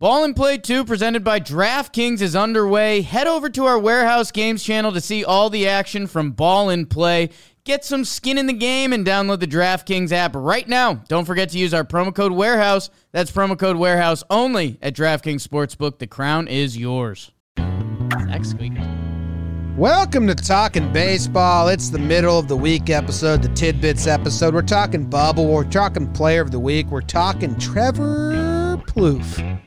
Ball and Play 2 presented by DraftKings is underway. Head over to our Warehouse Games channel to see all the action from Ball and Play. Get some skin in the game and download the DraftKings app right now. Don't forget to use our promo code Warehouse. That's promo code Warehouse only at DraftKings Sportsbook. The crown is yours. Next week. Welcome to Talking Baseball. It's the middle of the week episode, the tidbits episode. We're talking bubble. We're talking player of the week. We're talking Trevor Plouffe.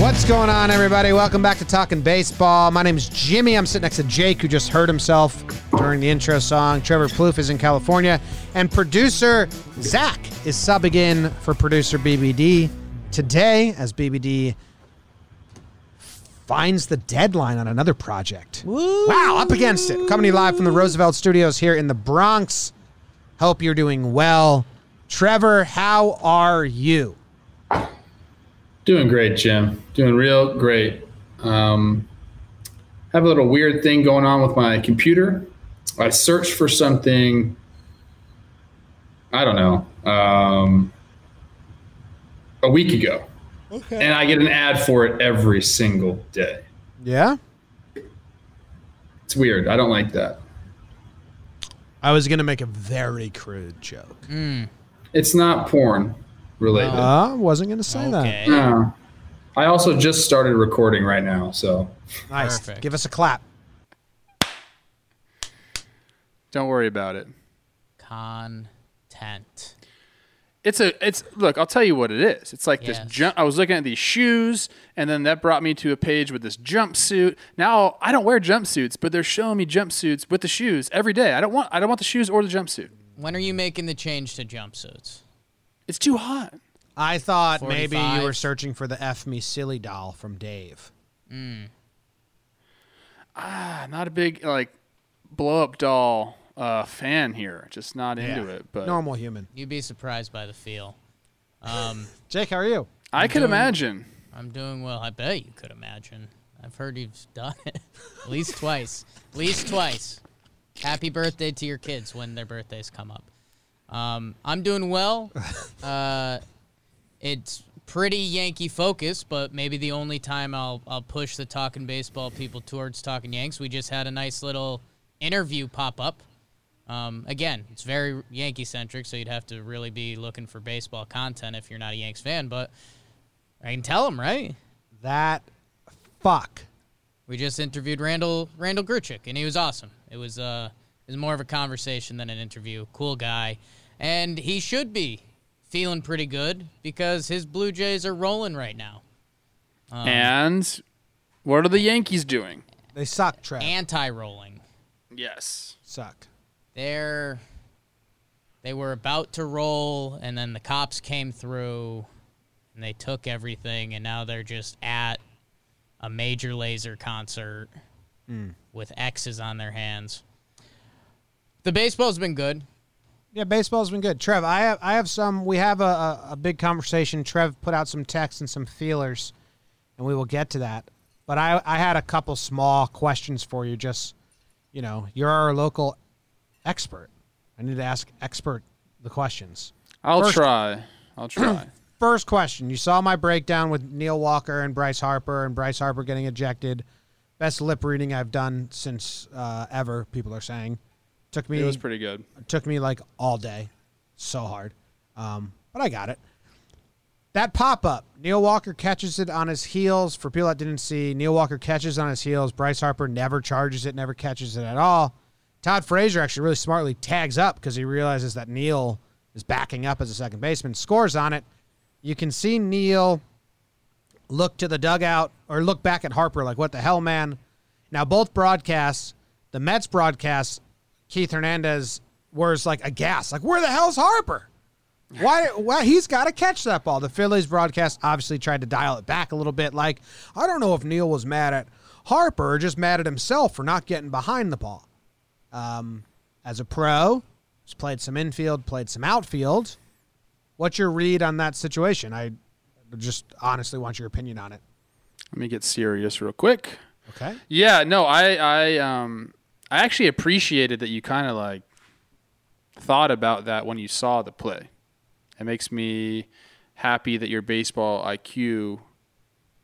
What's going on, everybody? Welcome back to Talking Baseball. My name is Jimmy. I'm sitting next to Jake, who just hurt himself during the intro song. Trevor Plouffe is in California, and producer Zach is subbing in for producer BBD today as BBD finds the deadline on another project. Wow, up against it. Coming to you live from the Roosevelt Studios here in the Bronx. Hope you're doing well. Trevor, how are you? Doing great, Jim. Doing real great. Um, have a little weird thing going on with my computer. I searched for something. I don't know. Um, a week ago, Okay. and I get an ad for it every single day. Yeah? It's weird. I don't like that. I was going to make a very crude joke. It's not porn related. Uh, wasn't going to say Okay. no. I also just started recording right now, so. Nice. Perfect. Give us a clap. Don't worry about it. Content. It's a it's look, I'll tell you what it is. It's like Yes. this jump I was looking at these shoes and then that brought me to a page with this jumpsuit. Now I don't wear jumpsuits, but they're showing me jumpsuits with the shoes every day. I don't want I don't want the shoes or the jumpsuit. When are you making the change to jumpsuits? It's too hot. I thought maybe you were searching for the F Me Silly doll from Dave. Ah, not a big like blow up doll uh, fan here. Just not into it. But Normal human. You'd be surprised by the feel. Um, Jake, how are you? I could doing- imagine. I'm doing well. I bet you could imagine. I've heard you've done it at least twice. At least twice. Happy birthday to your kids when their birthdays come up. Um, I'm doing well. Uh, it's pretty Yankee focused, but maybe the only time I'll I'll push the talking baseball people towards talking Yanks. We just had a nice little interview pop up. Um, again, it's very Yankee centric, so you'd have to really be looking for baseball content if you're not a Yanks fan. But I can tell them, right? That fuck. We just interviewed Randal Randal Grichuk, and he was awesome. It was uh, it was more of a conversation than an interview. Cool guy, and he should be feeling pretty good because his Blue Jays are rolling right now. Um, and what are the Yankees doing? They suck, Trev. Anti-rolling. Yes. suck. They're they were about to roll, and then the cops came through, and they took everything, and now they're just at a major laser concert hmm. with X's on their hands. The baseball's been good. Yeah, baseball's been good. Trev, I have I have some we have a, a, a big conversation. Trev put out some texts and some feelers, and we will get to that. But I I had a couple small questions for you, just you know, you're our local expert. I need to ask expert the questions. I'll First- try. I'll try. First question. You saw my breakdown with Neil Walker and Bryce Harper, and Bryce Harper getting ejected. Best lip reading I've done since uh, ever. People are saying. Took me it was pretty good. took me like all day, so hard, um, but I got it. That pop up, Neil Walker catches it on his heels. For people that didn't see, Neil Walker catches on his heels. Bryce Harper never charges it, never catches it at all. Todd Frazier actually really smartly tags up because he realizes that Neil is backing up as a second baseman, scores on it. You can see Neil look to the dugout or look back at Harper like, what the hell, man? Now, both broadcasts, the Mets broadcast, Keith Hernandez was like aghast, like, where the hell's Harper? Why? Why he's got to catch that ball? The Phillies broadcast obviously tried to dial it back a little bit. Like, I don't know if Neil was mad at Harper or just mad at himself for not getting behind the ball. Um, as a pro, he's played some infield, played some outfield. What's your read on that situation? I just honestly want your opinion on it. Let me get serious real quick. Okay. Yeah, no, I I um I actually appreciated that you kind of like thought about that when you saw the play. It makes me happy that your baseball IQ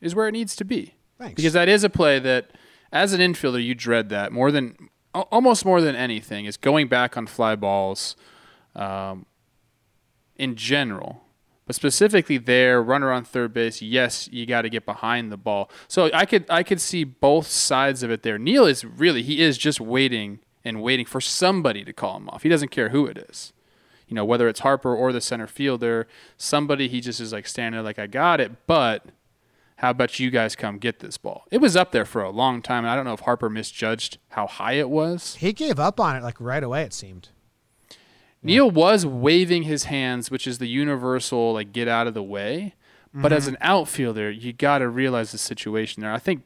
is where it needs to be. Thanks. Because that is a play that as an infielder you dread that more than almost more than anything is going back on fly balls um, in general. But specifically there, runner on third base, yes, you got to get behind the ball. So I could I could see both sides of it there. Neil is really he is just waiting and waiting for somebody to call him off. He doesn't care who it is. You know, whether it's Harper or the center fielder, somebody he just is like standing there like I got it, but how about you guys come get this ball? It was up there for a long time, and I don't know if Harper misjudged how high it was. He gave up on it like right away. It seemed. Neil was waving his hands, which is the universal like get out of the way. But as mm-hmm. an outfielder, you got to realize the situation there. I think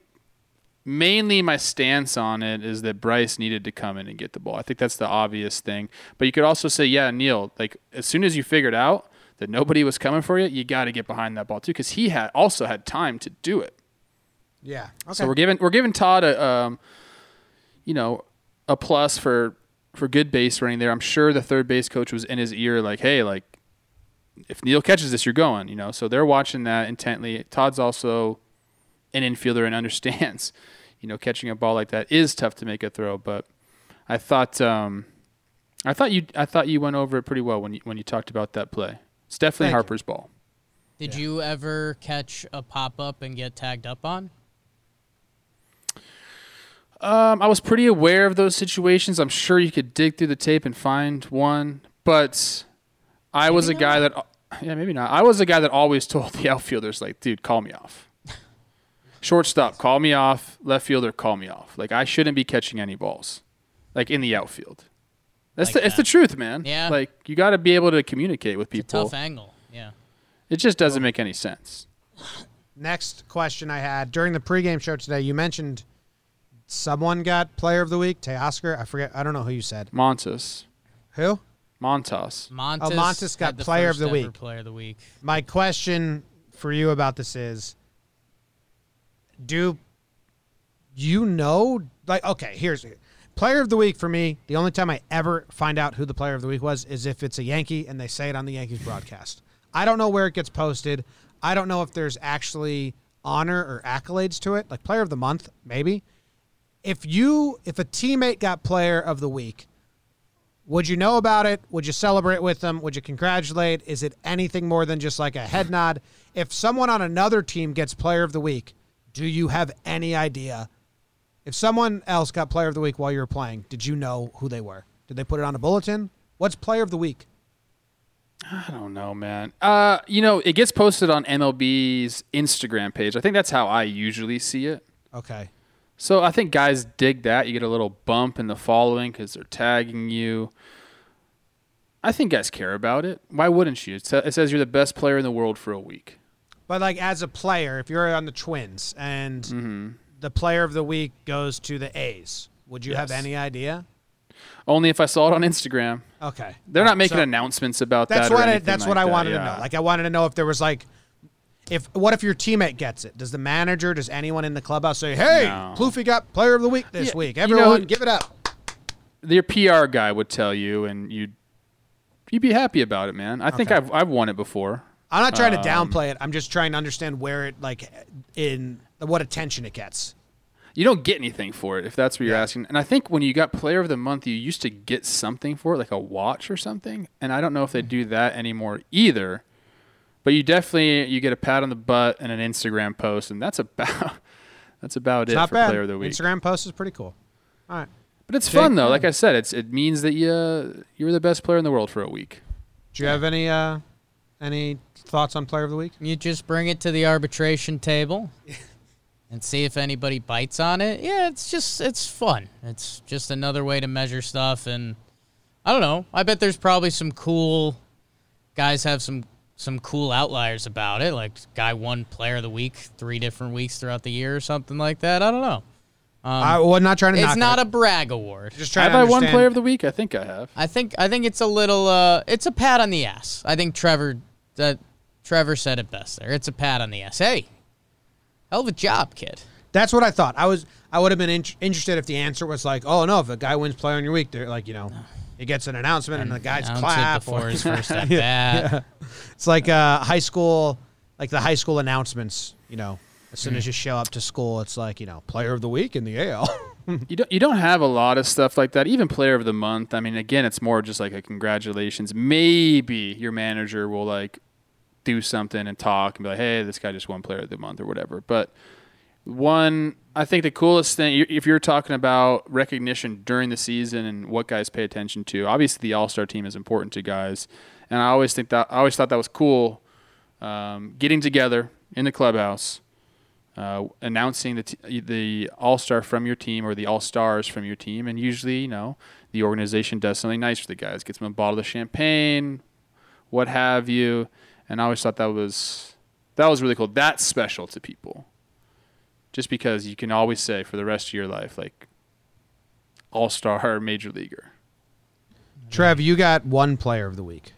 mainly my stance on it is that Bryce needed to come in and get the ball. I think that's the obvious thing. But you could also say, yeah, Neil, like as soon as you figured out that nobody was coming for you, you got to get behind that ball too, because he had also had time to do it. Yeah. Okay. So we're giving we're giving Todd a um, you know, a plus for for good base running there. I'm sure the third base coach was in his ear like, hey, like if Neil catches this, you're going. You know, so they're watching that intently. Todd's also an infielder and understands, you know, catching a ball like that is tough to make a throw. But I thought um, I thought you I thought you went over it pretty well when you when you talked about that play. It's definitely Thank you. Harper's ball. Did you ever catch a pop up and get tagged up on? Um, I was pretty aware of those situations. I'm sure you could dig through the tape and find one, but I was a Maybe guy that, yeah, maybe not. I was a guy that always told the outfielders, like, dude, call me off. Shortstop, call me off. Left fielder, call me off. Like, I shouldn't be catching any balls, like in the outfield. That's Like the, it's the truth, man. Yeah. Like, you got to be able to communicate with It's a people. tough angle. Yeah. It just doesn't make any sense. Next question I had during the pregame show today, you mentioned someone got player of the week, Teoscar. I forget. I don't know who you said. Montes, Who? Montas. Montes, oh, Montes got player of the week. Player of the week. My question for you about this is do you know like okay, here's player of the week for me, the only time I ever find out who the player of the week was is if it's a Yankee and they say it on the Yankees broadcast. I don't know where it gets posted. I don't know if there's actually honor or accolades to it, like player of the month, maybe. If you if a teammate got player of the week, would you know about it? Would you celebrate with them? Would you congratulate? Is it anything more than just like a head nod? If someone on another team gets player of the week, do you have any idea? If someone else got player of the week while you were playing, did you know who they were? Did they put it on a bulletin? What's player of the week? I don't know, man. Uh, you know, it gets posted on MLB's Instagram page. I think that's how I usually see it. Okay. So I think guys dig that. You get a little bump in the following because they're tagging you. I think guys care about it. Why wouldn't you? It sa- it says you're the best player in the world for a week. But like as a player, if you're on the Twins and the player of the week goes to the A's, would you have any idea? Only if I saw it on Instagram. Okay. They're not making So- announcements about That's that. what I, that's like what I that, wanted to know. Like I wanted to know if there was like if what if your teammate gets it? Does the manager, does anyone in the clubhouse say, "Hey, No. Got player of the week this Yeah, week. you know- Everyone, give it up." your PR guy would tell you, and you'd you'd be happy about it, man. I think I've I've won it before. I'm not trying to Um, downplay it. I'm just trying to understand where it like in what attention it gets. You don't get anything for it if that's what you're asking. And I think when you got Player of the Month, you used to get something for it, like a watch or something. And I don't know if they do that anymore either. But you definitely you get a pat on the butt and an Instagram post, and that's about that's about It's it not for bad. Player of the Week. Instagram post is pretty cool. All right. But it's Jake, fun though. Like I said, it's it means that you uh, you were the best player in the world for a week. Do you have any uh any thoughts on player of the week? You just bring it to the arbitration table and see if anybody bites on it. Yeah, it's just it's fun. It's just another way to measure stuff and I don't know. I bet there's probably some cool guys have some some cool outliers about it. Like guy won player of the week three different weeks throughout the year or something like that. I don't know. Um, I was not trying to it's knock not it. a brag award. just trying Have to I won Player of the Week? I think I have. I think I think it's a little uh it's a pat on the ass. I think Trevor that Trevor said it best there. It's a pat on the ass. Hey. Hell of a job, kid. That's what I thought. I was I would have been in- interested if the answer was like, oh no, if a guy wins player on your week, they're like you know, he gets an announcement and, the guys Announce it clap. before or- his first at Yeah, bat. It's like uh, high school, like the high school announcements. You know, as soon as you show up to school, it's like you know, player of the week in the AL. You don't you don't have a lot of stuff like that. Even player of the month. I mean, again, it's more just like a congratulations. Maybe your manager will like do something and talk and be like, "Hey, this guy just won player of the month" or whatever. But one, I think the coolest thing, if you're talking about recognition during the season and what guys pay attention to, obviously the All Star team is important to guys, and I always think that I always thought that was cool. Um, getting together in the clubhouse, uh, announcing the t- the All Star from your team or the All Stars from your team, and usually, you know, the organization does something nice for the guys, gets them a bottle of champagne, what have you, and I always thought that was that was really cool. That's special to people, just because you can always say for the rest of your life, like All Star Major Leaguer. Trev, you got one player of the week.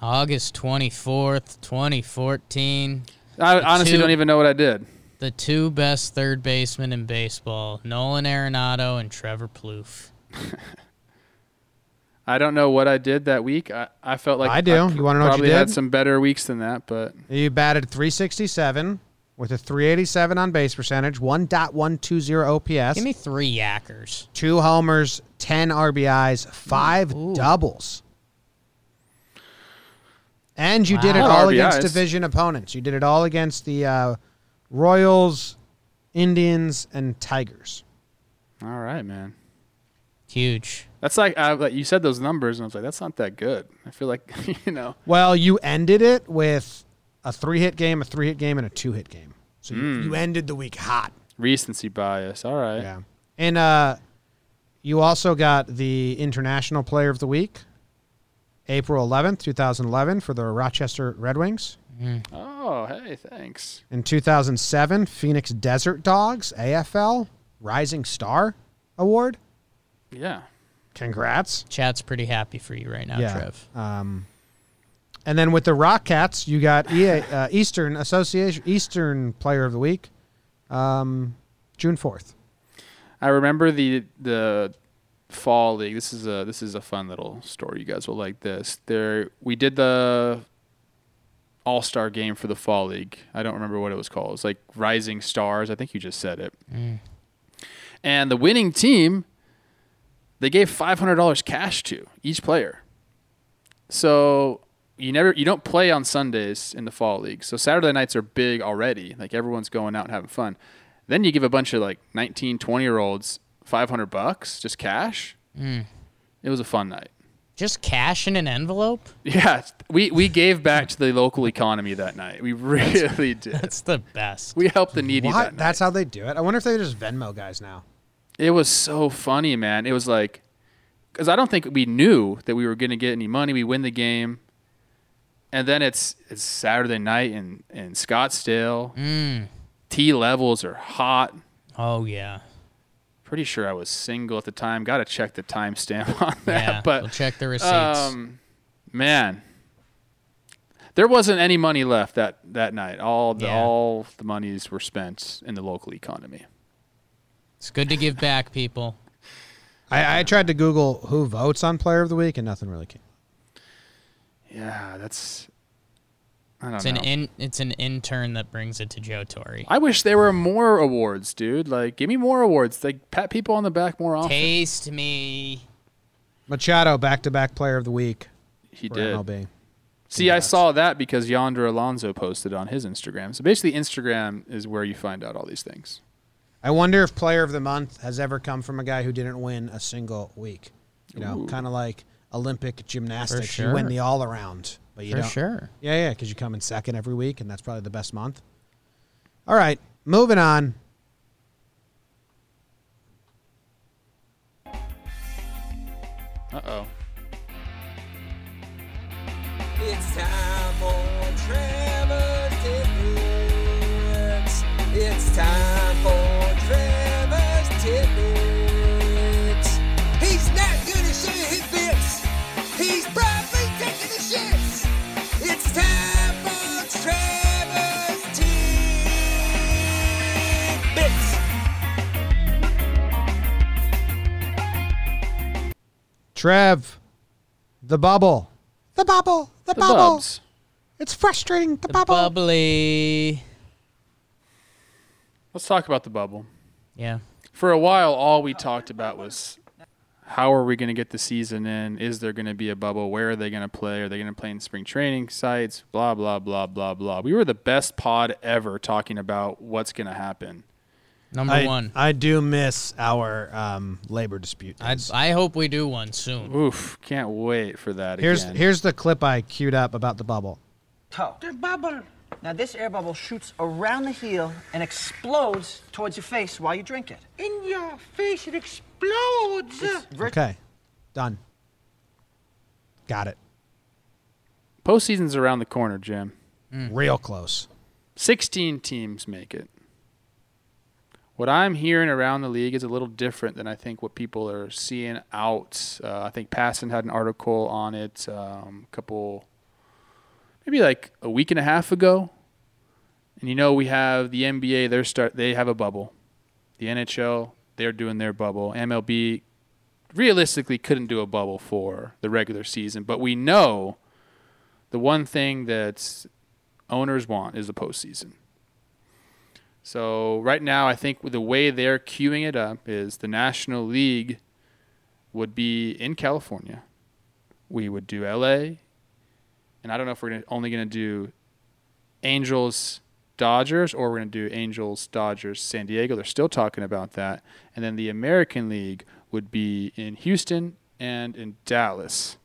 August 24th, 2014. I honestly two- don't even know what I did. The two best third basemen in baseball, Nolan Arenado and Trevor Plouffe. I don't know what I did that week. I, I felt like I do. pr- You wanna know what you probably had some better weeks than that, but You batted 367 with a 387 on base percentage, 1.120 OPS, Give me three yackers. two homers, 10 RBIs, five Ooh. doubles. And you did it all RBIs. against division opponents. You did it all against the uh, Royals, Indians, and Tigers. all right, man. Huge. That's like, I, like you said those numbers, and I was like, that's not that good. I feel like you know. Well, you ended it with a three hit game, a three hit game, and a two hit game. So you, Mm. you ended the week hot. recency bias. All right. Yeah. And uh, you also got the International Player of the Week, April 11th, 2011, for the Rochester Red Wings. Oh, hey, thanks. In 2007, Phoenix Desert Dogs, AFL, Rising Star Award. Yeah. Congrats. Chat's pretty happy for you right now, yeah. Trev. Um, and then with the Rock Cats, you got EA, uh, Eastern Association, Eastern Player of the Week, um, June 4th. I remember the the fall league. This is a this is a fun little story. You guys will like this. There, we did the all star game for the fall league. I don't remember what it was called. It was like Rising Stars. I think you just said it. And the winning team, they gave five hundred dollars cash to each player. So you never you don't play on Sundays in the fall league. So Saturday nights are big already. Like everyone's going out and having fun. Then you give a bunch of like 19, 20 year olds 500 bucks just cash. Mm. It was a fun night. Just cash in an envelope? Yeah, we we gave back to the local economy that night. We really did. That's the best. We helped the needy that What? night. That's how they do it? I wonder if they just Venmo guys now. It was so funny, man. It was like, because I don't think we knew that we were going to get any money. We win the game, and then it's it's Saturday night in in Scottsdale. Mm. T levels are hot. Oh, yeah. Pretty sure I was single at the time. Got to check the timestamp on that. Yeah. but we'll check the receipts. um, man, there wasn't any money left that that night. All the Yeah. all the monies were spent in the local economy. It's good to give back, people. I, I tried to Google who votes on Player of the Week, and nothing really came. Yeah, that's. I don't It's know. an in, it's an intern that brings it to Joe Torre. I wish there were more awards, dude. Like, give me more awards. Like, pat people on the back more often. Taste me. Machado, back-to-back Player of the Week he for did. MLB. See, I saw that because Yonder Alonso posted on his Instagram. So basically, Instagram is where you find out all these things. I wonder if Player of the Month has ever come from a guy who didn't win a single week. You know, kind of like Olympic gymnastics. You win the all-around, but you For don't. sure. Yeah, yeah, because you come in second every week, and that's probably the best month. All right, moving on. Uh oh. It's time for Trevor's tidbits. It's time for Trevor's tidbits. He's not gonna share his bits. He's probably taking the shits. It's time for Trevor's tidbits. Trev, the bubble, the bubble, the, the bubble. Bubs. It's frustrating. The, the bubble. Bubbly. Let's talk about the bubble. Yeah. For a while, all we talked about was how are we going to get the season in? Is there going to be a bubble? Where are they going to play? Are they going to play in spring training sites? Blah, blah, blah, blah, blah. We were the best pod ever talking about what's going to happen. Number I, one. I do miss our um, labor dispute. I. I hope we do one soon. Oof, can't wait for that here's again. here's the clip I queued up about the bubble. toe. The bubble. Now this air bubble shoots around the heel and explodes towards your face while you drink it. In your face, it explodes. It's vir- Okay, done. Got it. Postseason's around the corner, Jim. Real close. 16 teams make it. What I'm hearing around the league is a little different than I think what people are seeing out. Uh, I think Passan had an article on it um, a couple, maybe like a week and a half ago. And you know we have the NBA. They're start. They have a bubble. The NHL. They're doing their bubble. MLB realistically couldn't do a bubble for the regular season, but we know the one thing that owners want is the postseason. So right now, I think the way they're queuing it up is the National League would be in California. We would do LA, and I don't know if we're gonna, only going to do Angels, Dodgers, or we're going to do Angels, Dodgers, San Diego. They're still talking about that. And then the American League would be in Houston and in Dallas.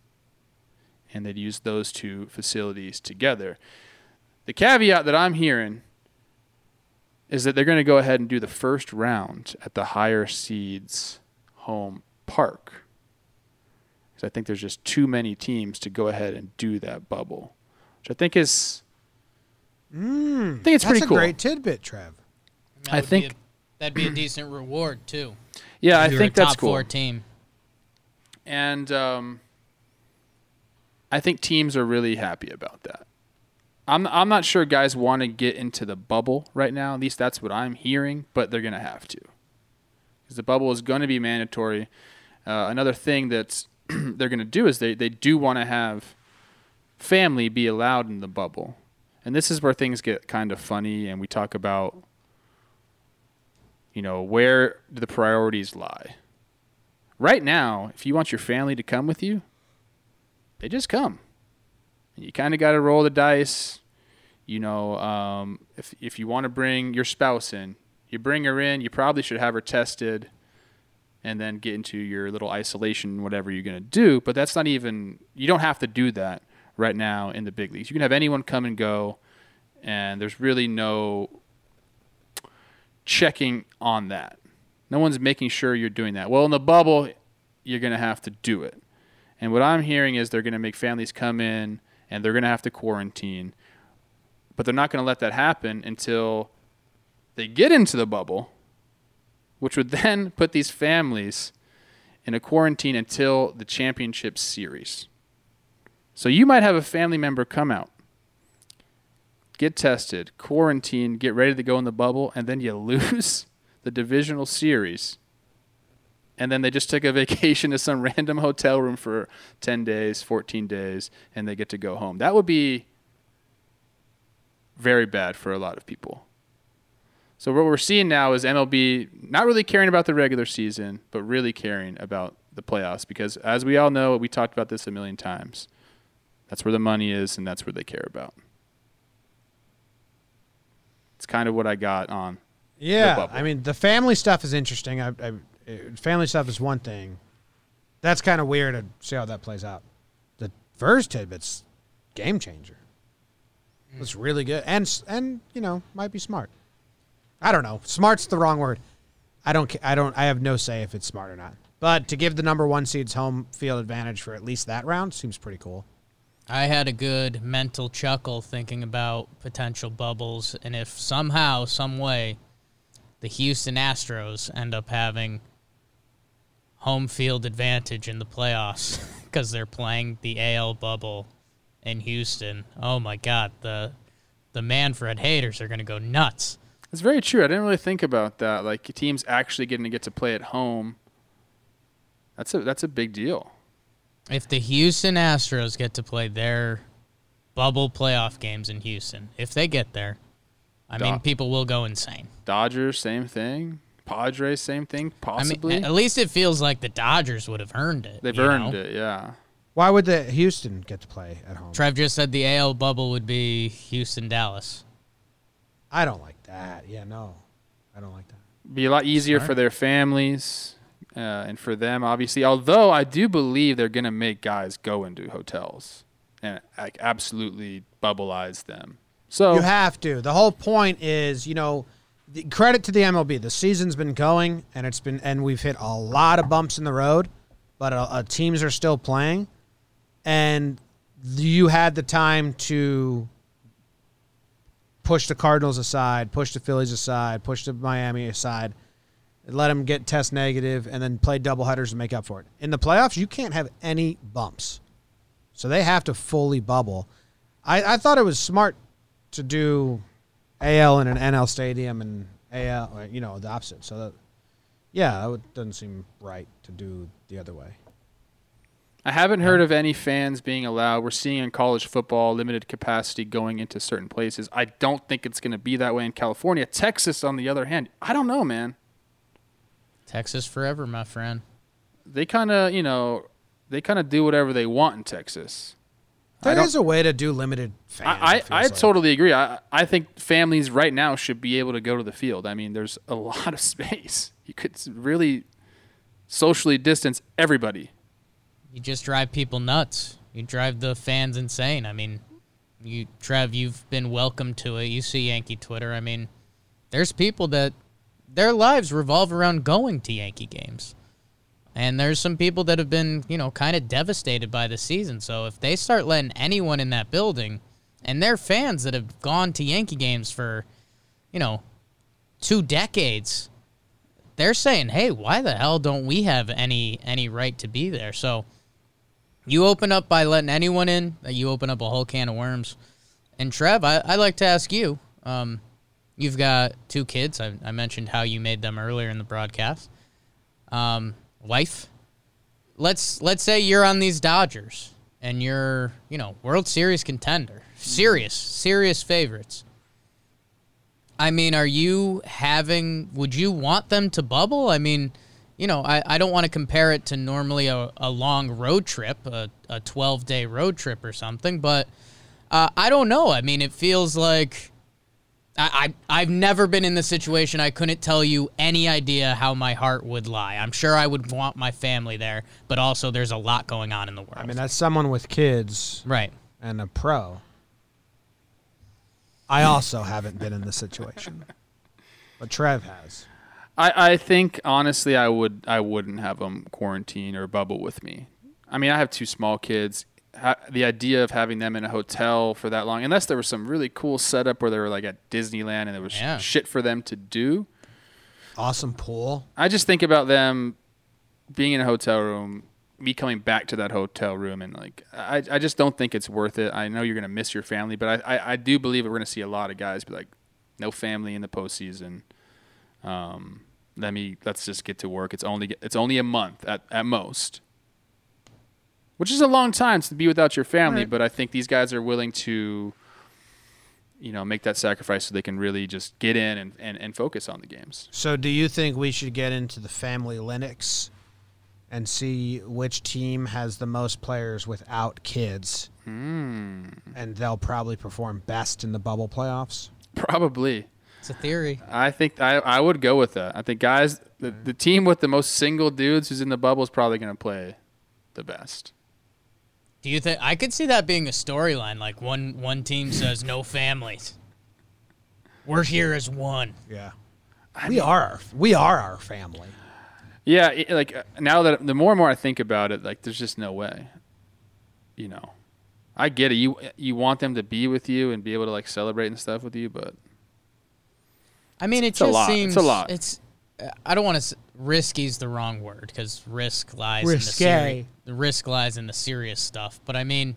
And they'd use those two facilities together. The caveat that I'm hearing is that they're going to go ahead and do the first round at the higher seeds home park. Because I think there's just too many teams to go ahead and do that bubble, which I think is. I think it's That's pretty a cool. great tidbit, Trev. I would be think- a- that'd be a decent reward too. yeah, I think a that's top cool. four team. and um, I think teams are really happy about that. I'm I'm not sure guys want to get into the bubble right now. At least that's what I'm hearing, but they're gonna have to because the bubble is going to be mandatory. Uh, another thing that they're going to do is they they do want to have family be allowed in the bubble, and this is where things get kind of funny, and we talk about you know where do the priorities lie right now, if you want your family to come with you, they just come. And you kind of got to roll the dice. You know, um, if if you want to bring your spouse in, you bring her in. You probably should have her tested, and then get into your little isolation, whatever you're gonna do. But that's not even. You don't have to do that right now in the big leagues. You can have anyone come and go, and there's really no checking on that. No one's making sure you're doing that. Well, in the bubble, you're going to have to do it. And what I'm hearing is they're going to make families come in and they're going to have to quarantine. But they're not going to let that happen until they get into the bubble, which would then put these families in a quarantine until the championship series. So you might have a family member come out, get tested, quarantine, get ready to go in the bubble, and then you lose the divisional series. And then they just took a vacation to some random hotel room for 10 days, 14 days, and they get to go home. That would be very bad for a lot of people. So what we're seeing now is MLB not really caring about the regular season, but really caring about the playoffs because as we all know, we talked about this a million times. That's where the money is and that's where they care about. It's kind of what I got on Yeah, bubble. I mean the family stuff is interesting. I, I, family stuff is one thing. That's kind of weird to see how that plays out. The first tidbits, game changer. It's mm. really good, and and you know might be smart. I don't know. Smart's the wrong word. I don't. I don't. I have no say if it's smart or not. But to give the number one seeds home field advantage for at least that round seems pretty cool. I had a good mental chuckle thinking about potential bubbles, and if somehow, some way, the Houston Astros end up having home field advantage in the playoffs because they're playing the AL bubble in Houston. Oh my God, the the Manfred haters are gonna go nuts. It's very true. I didn't really think about that. Like teams actually getting to get to play at home. That's a that's a big deal. If the Houston Astros get to play their bubble playoff games in Houston, if they get there, I mean, people will go insane. Dodgers, same thing. Padres, same thing. Possibly. I mean, at least it feels like the Dodgers would have earned it. They've earned know? it. Yeah. Why would the Houston get to play at home? Trev just said the AL bubble would be Houston, Dallas. I don't like that. Yeah, no, I don't like that. Be a lot easier for their families uh, and for them, obviously. Although I do believe they're gonna make guys go into hotels and like absolutely bubbleize them. So You have to. The whole point is, you know, the credit to the MLB. The season's been going, and it's been, and we've hit a lot of bumps in the road, but uh, teams are still playing, and you had the time to push the Cardinals aside, push the Phillies aside, push the Miami aside, let them get test negative, and then play doubleheaders and make up for it. In the playoffs, you can't have any bumps, so they have to fully bubble. I, I thought it was smart to do AL in an NL stadium and AL, you know, the opposite. So that, yeah, would, doesn't seem right to do the other way. I haven't heard of any fans being allowed. We're seeing in college football limited capacity going into certain places. I don't think it's going to be that way in California. Texas, on the other hand, I don't know, man. Texas forever, my friend. They kind of, you know, they kind of do whatever they want in Texas. I There don't- is a way to do limited fans. I, it I, feels I like. totally agree. I, I think families right now should be able to go to the field. I mean, there's a lot of space. You could really socially distance everybody. You just drive people nuts. You drive the fans insane. I mean, you Trev, you've been welcome to it. You see Yankee Twitter. I mean, there's people that their lives revolve around going to Yankee games. And there's some people that have been, you know, kind of devastated by the season. So if they start letting anyone in that building and they're fans that have gone to Yankee games for, you know, two decades, they're saying, "Hey, why the hell don't we have any any right to be there?" So you open up by letting anyone in, you open up a whole can of worms. And Trev, I, I'd like to ask you. Um, you've got two kids. I, I mentioned how you made them earlier in the broadcast. Um, wife. Let's let's say you're on these Dodgers and you're you know World Series contender, serious serious favorites. I mean, are you having? Would you want them to bubble? I mean, you know, I, I don't want to compare it to normally a, a long road trip, a, a 12 day road trip or something, but uh, I don't know. I mean, it feels like I, I, I've never been in the situation. I couldn't tell you any idea how my heart would lie. I'm sure I would want my family there, but also there's a lot going on in the world. I mean, that's someone with kids right. and a pro. I also haven't been in this situation, but Trev has. I, I think honestly, I would I wouldn't have them quarantine or bubble with me. I mean, I have two small kids. Ha- the idea of having them in a hotel for that long, unless there was some really cool setup where they were like at Disneyland and there was Yeah. shit for them to do. Awesome pool. I just think about them being in a hotel room, me coming back to that hotel room, and like I, I just don't think it's worth it. I know you're gonna miss your family, but I, I, I do believe we're gonna see a lot of guys be like, no family in the postseason. Um, let me let's just get to work. It's only it's only a month at, at most, which is a long time to be without your family. Right. But I think these guys are willing to, you know, make that sacrifice so they can really just get in and, and, and focus on the games. So, do you think we should get into the family Linux and see which team has the most players without kids? Hmm. And they'll probably perform best in the bubble playoffs. Probably. It's a theory. I think I, I would go with that. I think guys, the, the team with the most single dudes who's in the bubble is probably going to play the best. Do you think I could see that being a storyline? Like one one team says no families. We're here as one. Yeah, we are our, we are our family. Yeah, it, like uh, now that the more and more I think about it, like there's just no way. You know, I get it. You you want them to be with you and be able to like celebrate and stuff with you, but I mean, it It's a just lot. It's seems a lot. It's uh, I don't want to. Risky is the wrong word because risk lies Risque. in the seri- the risk lies in the serious stuff. But I mean,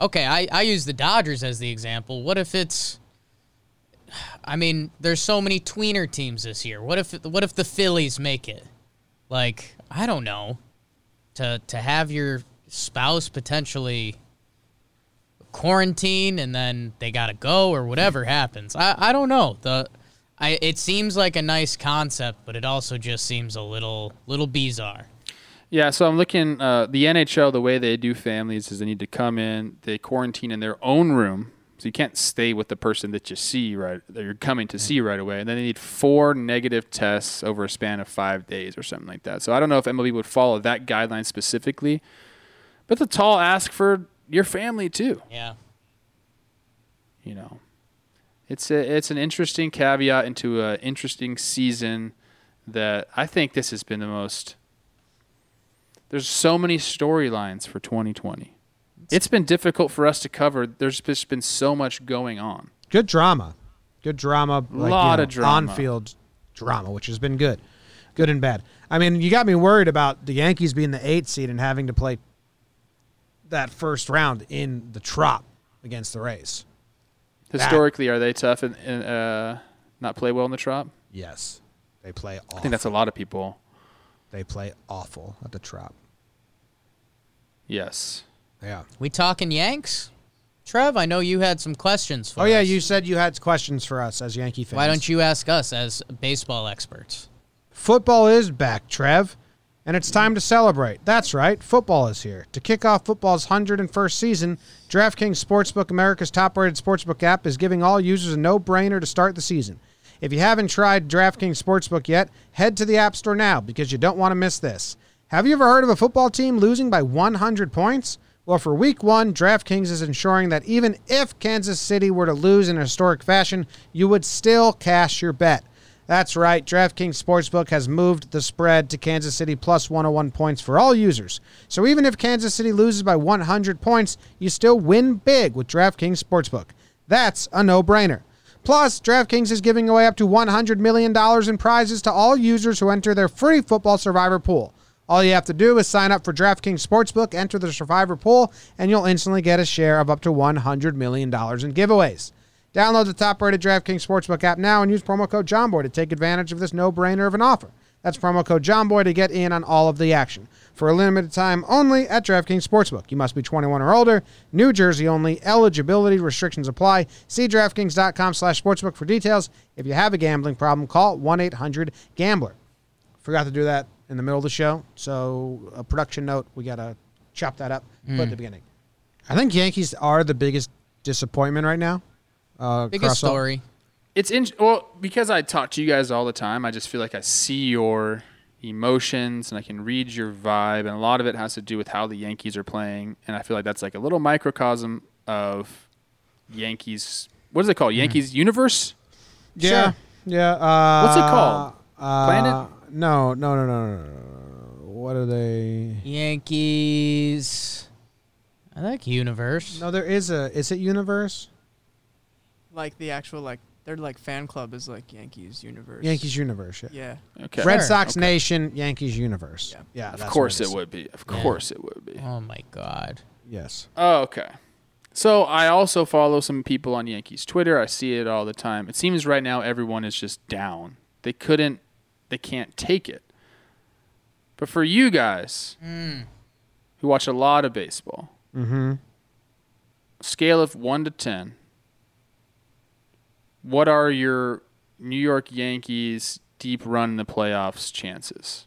okay, I I use the Dodgers as the example. What if it's I mean, there's so many tweener teams this year. What if what if the Phillies make it? Like, I don't know. To to have your spouse potentially quarantine and then they gotta go or whatever happens. I, I don't know. The I it seems like a nice concept, but it also just seems a little little bizarre. Yeah, so I'm looking. Uh, the NHL, the way they do families is they need to come in, they quarantine in their own room, so you can't stay with the person that you see right that you're coming to see right away. And then they need four negative tests over a span of five days or something like that. So I don't know if MLB would follow that guideline specifically, but it's a tall ask for your family too. Yeah. You know, it's a, it's an interesting caveat into an interesting season that I think this has been the most. There's so many storylines for 2020. It's been difficult for us to cover. There's just been so much going on. Good drama. Good drama. Like, Lot you know, of drama. On-field drama, which has been good. Good and bad. I mean, you got me worried about the Yankees being the eighth seed and having to play that first round in the Trop against the Rays. Historically, are they tough and, and uh, not play well in the Trop? Yes. They play awful. I think that's a lot of people. They play awful at the Trop. Yes. Yeah. We talking Yanks? Trev, I know you had some questions for Oh yeah, us. you said you had questions for us as Yankee fans. Why don't you ask us as baseball experts? Football is back, Trev, and it's time to celebrate. That's right, football is here. To kick off football's 101st season, DraftKings Sportsbook, America's top-rated sportsbook app, is giving all users a no-brainer to start the season. If you haven't tried DraftKings Sportsbook yet, head to the App Store now because you don't want to miss this. Have you ever heard of a football team losing by 100 points? Well, for week one, DraftKings is ensuring that even if Kansas City were to lose in a historic fashion, you would still cash your bet. That's right, DraftKings Sportsbook has moved the spread to Kansas City plus 101 points for all users. So even if Kansas City loses by 100 points, you still win big with DraftKings Sportsbook. That's a no brainer. Plus, DraftKings is giving away up to $100 million in prizes to all users who enter their free football survivor pool. All you have to do is sign up for DraftKings Sportsbook, enter the survivor pool, and you'll instantly get a share of up to $100 million in giveaways. Download the top-rated DraftKings Sportsbook app now and use promo code JOHNBOY to take advantage of this no-brainer of an offer. That's promo code JOHNBOY to get in on all of the action. For a limited time only at DraftKings Sportsbook. You must be 21 or older. New Jersey only. Eligibility restrictions apply. See DraftKings.com slash sportsbook for details. If you have a gambling problem, call 1-800-GAMBLER. Forgot to do that in the middle of the show. So a production note, we got to chop that up. Put at the mm. beginning. I think Yankees are the biggest disappointment right now. Uh, Biggest across all- story. It's in well because I talk to you guys all the time. I just feel like I see your emotions and I can read your vibe, and a lot of it has to do with how the Yankees are playing. And I feel like that's like a little microcosm of Yankees. What is it called? Yankees universe. Yeah. Sure. Yeah. Uh, What's it called? Uh, Planet? No, no, no, no, no, no. What are they? Yankees. I like universe. No, there is a. Is it Universe? Like the actual like their like fan club is like Yankees universe. Yankees Universe. Yeah. Yeah. Okay. Red Sure. Sox Nation, Yankees Universe. Yeah. Yeah. Of that's course what it is. would be. Of Yeah. course it would be. Oh my god. Yes. Oh, okay. So I also follow some people on Yankees Twitter. I see it all the time. It seems right now everyone is just down. They couldn't they can't take it. But for you guys who watch a lot of baseball, Mm-hmm. scale of 1 to 10, what are your New York Yankees deep run in the playoffs chances?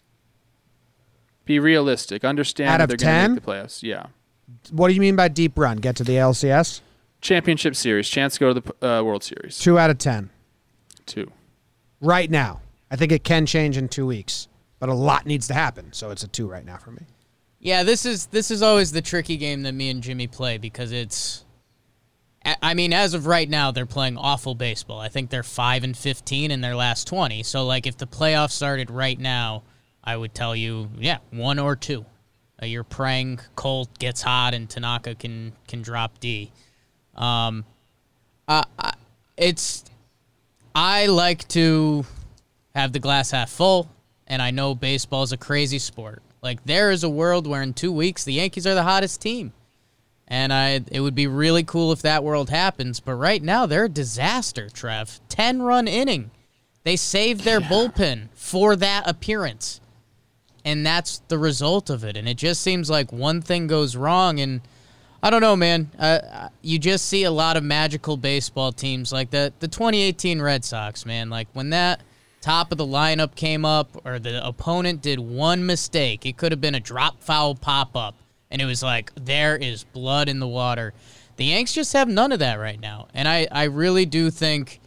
Be realistic. Understand Out that of they're going to 10? make the playoffs. Yeah. What do you mean by deep run? Get to the LCS? Championship series, chance to go to the uh, World Series. Two out of ten. Two. Right now. I think it can change in two weeks, but a lot needs to happen. So it's a two right now for me. Yeah, this is this is always the tricky game that me and Jimmy play because it's. I- mean, as of right now, they're playing awful baseball. I think they're five and fifteen in their last twenty. So, like, if the playoffs started right now, I would tell you, yeah, one or two. Uh, you're praying Cole gets hot and Tanaka can can drop D. Um, uh, it's I like to have the glass half full, and I know baseball's a crazy sport. Like there is a world where in two weeks the Yankees are the hottest team, and I it would be really cool if that world happens. But right now they're a disaster. Trev, ten run inning, they saved their bullpen for that appearance. and that's the result of it. And it just seems like one thing goes wrong, and I don't know, man. Uh, you just see a lot of magical baseball teams like the the 2018 Red Sox, man. Like when that top of the lineup came up, or the opponent did one mistake, it could have been a drop foul pop up, and it was like there is blood in the water. The Yanks just have none of that right now, and I I really do think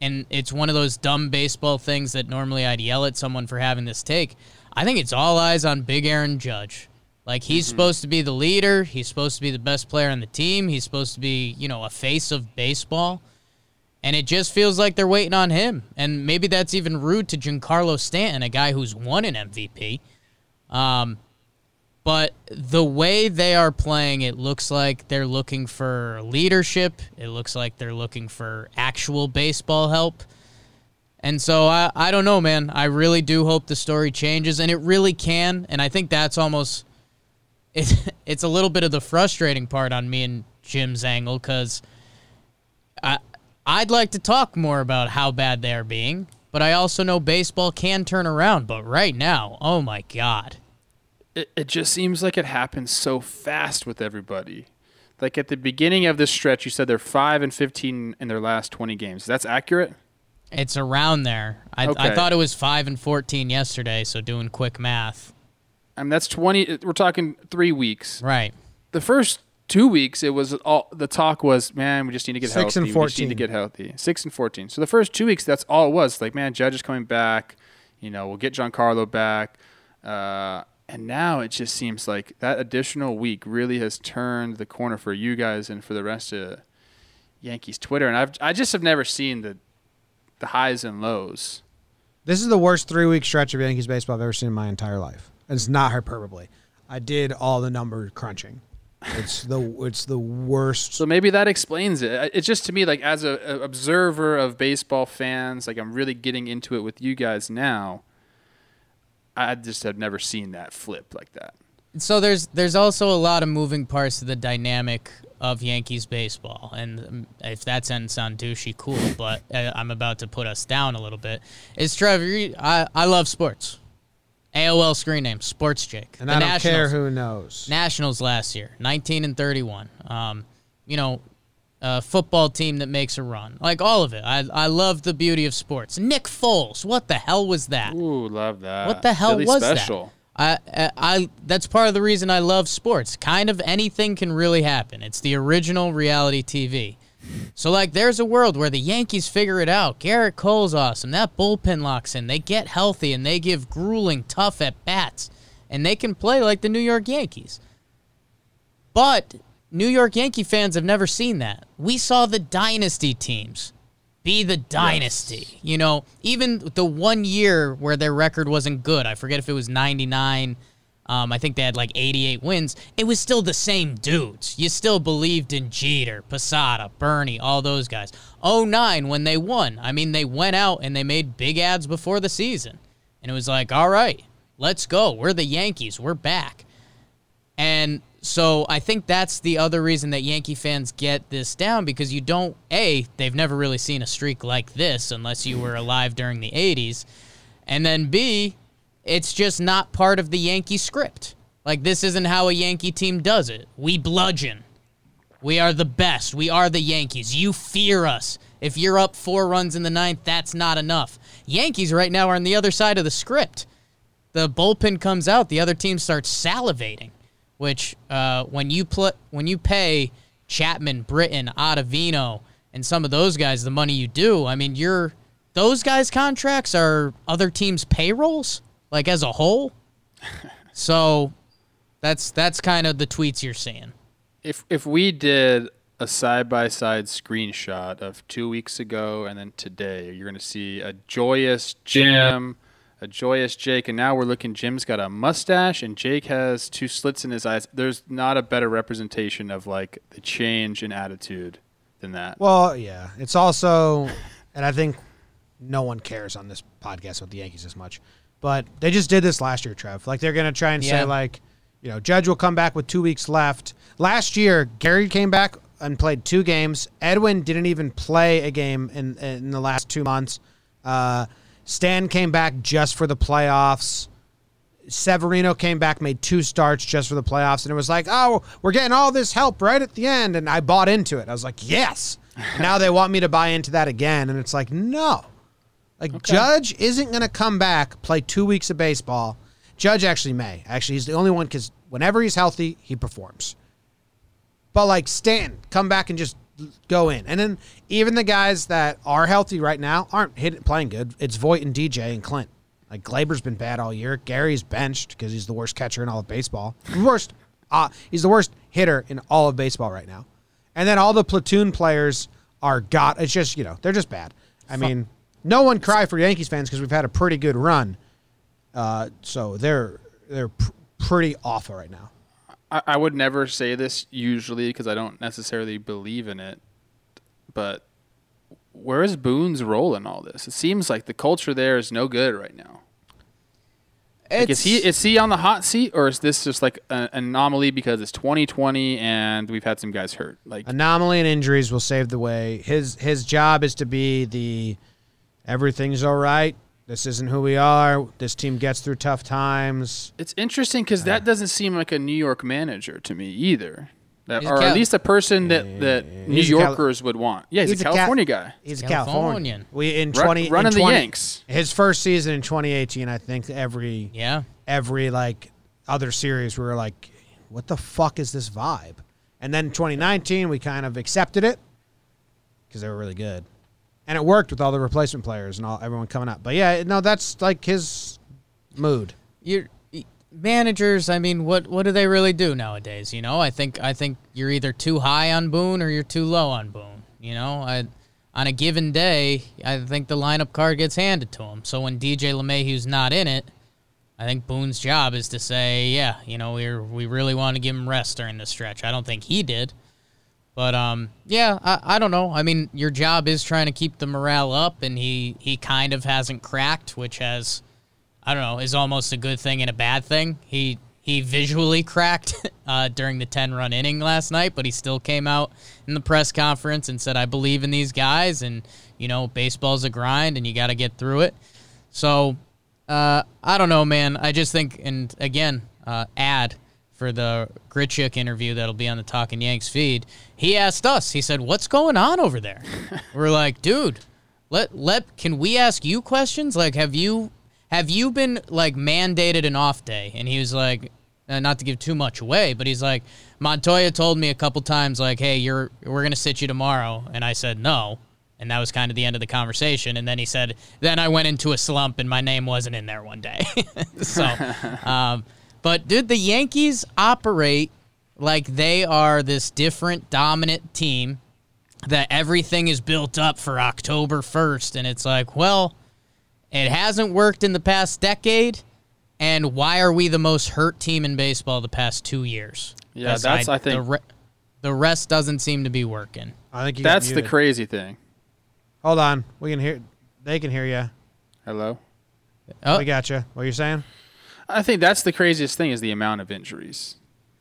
and it's one of those dumb baseball things that normally I'd yell at someone for having this take. I think it's all eyes on Big Aaron Judge. Like he's supposed to be the leader, he's supposed to be the best player on the team, he's supposed to be, you know, a face of baseball. And it just feels like they're waiting on him. And maybe that's even rude to Giancarlo Stanton, a guy who's won an MVP. Um, but the way they are playing, it looks like they're looking for leadership. It looks like they're looking for actual baseball help. And so I, I don't know, man. I really do hope the story changes, and it really can. And I think that's almost it, it's a little bit of the frustrating part on me and Jim's angle because I I'd like to talk more about how bad they are being, but I also know baseball can turn around. But right now, oh my god. It, it just seems like it happens so fast with everybody. Like at the beginning of this stretch, you said they're five and fifteen in their last twenty games. That's accurate. It's around there. I, I thought it was five and fourteen yesterday. So doing quick math, I mean, that's twenty. We're talking three weeks. right? The first two weeks, it was all the talk was, man, we just need to get Six healthy. and We just need 14. to get healthy. Six and fourteen. So the first two weeks, that's all it was. Like, man, Judge is coming back. You know, we'll get Giancarlo back. Uh, and now it just seems like that additional week really has turned the corner for you guys and for the rest of Yankees Twitter. And I've I just have never seen the the highs and lows. This is the worst three week stretch of Yankees baseball I've ever seen in my entire life. And it's not hyperbole. I did all the number crunching. It's the it's the worst. So maybe that explains it. It's just to me like as a, a observer of baseball fans, like I'm really getting into it with you guys now. I just have never seen that flip like that. So there's there's also a lot of moving parts to the dynamic of Yankees baseball, and um, if that doesn't sound douchey, cool. But uh, I'm about to put us down a little bit. It's Trevor? I I love sports. AOL screen name Sports Jake. and The I don't care Nationals- who knows. Nationals last year, 19 and 31. Um, you know, a football team that makes a run, like all of it. I I love the beauty of sports. Nick Foles, what the hell was that? Ooh, love that. What the hell Philly was special. that? I, I, I that's part of the reason I love sports. Kind of anything can really happen. It's the original reality TV. So like, there's a world where the Yankees figure it out. Gerrit Cole's awesome. That bullpen locks in. They get healthy and they give grueling, tough at bats, and they can play like the New York Yankees. But New York Yankee fans have never seen that. We saw the dynasty teams be the dynasty. You know, even the one year where their record wasn't good, I forget if it was 99. Um, I think they had like 88 wins. It was still the same dudes. You still believed in Jeter, Posada, Bernie, all those guys. 09 when they won. I mean, they went out and they made big ads before the season. And it was like, all right, let's go. We're the Yankees. We're back. And so I think that's the other reason that Yankee fans get this down because you don't a they've never really seen a streak like this unless you were alive during the 80s. And then B it's just not part of the Yankee script. Like this isn't how a Yankee team does it. We bludgeon. We are the best. We are the Yankees. You fear us. If you're up 4 runs in the ninth, that's not enough. Yankees right now are on the other side of the script the bullpen comes out, the other team starts salivating. Which uh, when you put when you pay Chapman, Britton, Ottavino, and some of those guys the money you do, I mean, you're those guys' contracts are other teams' payrolls, like as a whole. so that's that's kind of the tweets you're seeing. If if we did a side by side screenshot of two weeks ago and then today, you're gonna see a joyous Jim, a joyous Jake, and now we're looking. Jim's got a mustache and Jake has two slits in his eyes. There's not a better representation of like the change in attitude than that. Well, yeah. It's also, and I think no one cares on this podcast with the Yankees as much, but they just did this last year, Trev. Like they're going to try and Yeah. say, like, you know, Judge will come back with two weeks left. Last year, Gary came back and played two games. Edwin didn't even play a game in in the last two months. Uh, Stan came back just for the playoffs. Severino came back, made two starts just for the playoffs, and it was like, oh, we're getting all this help right at the end, and I bought into it. I was like, yes. Now they want me to buy into that again, and it's like, no. Like Judge isn't going to come back, play two weeks of baseball. Judge actually may. Actually, he's the only one because whenever he's healthy, he performs. But like Stan, come back and just go in. And then even the guys that are healthy right now aren't hitting, playing good. It's Voit and DJ and Clint. Like Gleyber's been bad all year. Gary's benched because he's the worst catcher in all of baseball. Worst. Uh, he's the worst hitter in all of baseball right now. And then all the platoon players are got. It's just you know they're just bad. I mean, no one cry for Yankees fans because we've had a pretty good run. Uh, so they're they're pr- pretty awful right now. I, I would never say this usually because I don't necessarily believe in it, but where is Boone's role in all this? It seems like the culture there is no good right now. Like, is he is he on the hot seat or is this just like an anomaly because it's 2020 and we've had some guys hurt? Like Anomaly and injuries will save the way. His his job is to be the everything's all right. This isn't who we are. This team gets through tough times. it's interesting because that doesn't seem like a New York manager to me either. That, He's or Cal- at least a person that, that New He's a Cal- Yorkers would want. Yeah, he's, a Cal- California guy. He's a Californian. Californian. We in Ru- twenty running in the 20 Yanks. His first season in 2018, I think every Yeah. every like other series we were like, what the fuck is this vibe? And then 2019, we kind of accepted it because they were really good, and it worked with all the replacement players and all everyone coming up. But yeah, no, that's like his mood. you're managers i mean what what do they really do nowadays you know? I think i think you're either too high on boone or you're too low on boone you know? I, on a given day i think the lineup card gets handed to him so when dj LeMahieu's not in it i think boone's job is to say yeah you know we we really want to give him rest during the stretch. I don't think he did but um, yeah, I, I don't know. I mean, your job is trying to keep the morale up, and he he kind of hasn't cracked, which has I don't know, is almost a good thing and a bad thing. He he visually cracked uh, during the 10 run inning last night, but he still came out in the press conference and said, I believe in these guys, and, you know, baseball's a grind and you got to get through it. So, uh, I don't know, man. I just think, and again, uh, ad for the Grichuk interview that'll be on the Talking Yanks feed, he asked us, he said, What's going on over there? We're like, dude, let let can we ask you questions? Like, have you have you been like mandated an off day? And he was like, uh, not to give too much away, but he's like, Montoyo told me a couple times like, hey, you're we're gonna sit you tomorrow, and I said no. And that was kind of the end of the conversation. And then he said, then I went into a slump and my name wasn't in there one day. so, um, but dude, the Yankees operate like they are this different dominant team that everything is built up for October 1st. And it's like, well, it hasn't worked in the past decade. And why are we the most hurt team in baseball the past two years? Yeah, that's, I think- the, re- the rest doesn't seem to be working. I think you got That's the crazy thing. Hold on, we can hear. They can hear you. Hello? Oh, We got you. What are you're saying? I think that's the craziest thing is the amount of injuries.